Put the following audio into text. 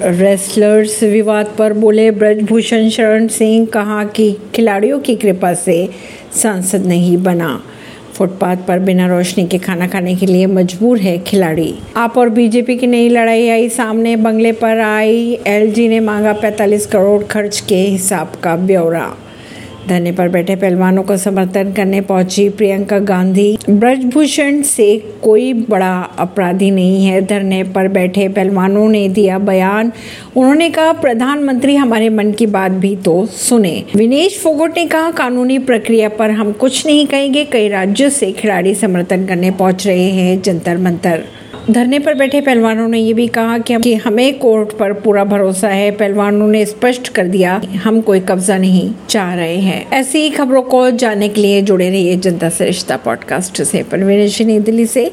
Wrestlers विवाद पर बोले, ब्रजभूषण शरण सिंह कहा कि खिलाड़ियों की कृपा से सांसद नहीं बना। फुटपाथ पर बिना रोशनी के खाना खाने के लिए मजबूर है खिलाड़ी। आप और बीजेपी की नई लड़ाई आई, सामने बंगले पर आई, एलजी ने मांगा 45 करोड़ खर्च के हिसाब का ब्यौरा। धरने पर बैठे पहलवानों का समर्थन करने पहुँची प्रियंका गांधी। ब्रजभूषण से कोई बड़ा अपराधी नहीं है। धरने पर बैठे पहलवानों ने दिया बयान। उन्होंने कहा, प्रधानमंत्री हमारे मन की बात भी तो सुने। विनेश फोगोट ने कहा, कानूनी प्रक्रिया पर हम कुछ नहीं कहेंगे। कई राज्यों से खिलाड़ी समर्थन करने पहुँच रहे हैं। जंतर मंतर धरने पर बैठे पहलवानों ने ये भी कहा कि कि हमें कोर्ट पर पूरा भरोसा है। पहलवानों ने स्पष्ट कर दिया हम कोई कब्जा नहीं चाह रहे हैं। ऐसी खबरों को जानने के लिए जुड़े रहिए जनता सरिश्ता पॉडकास्ट से। परवीन दिल्ली से।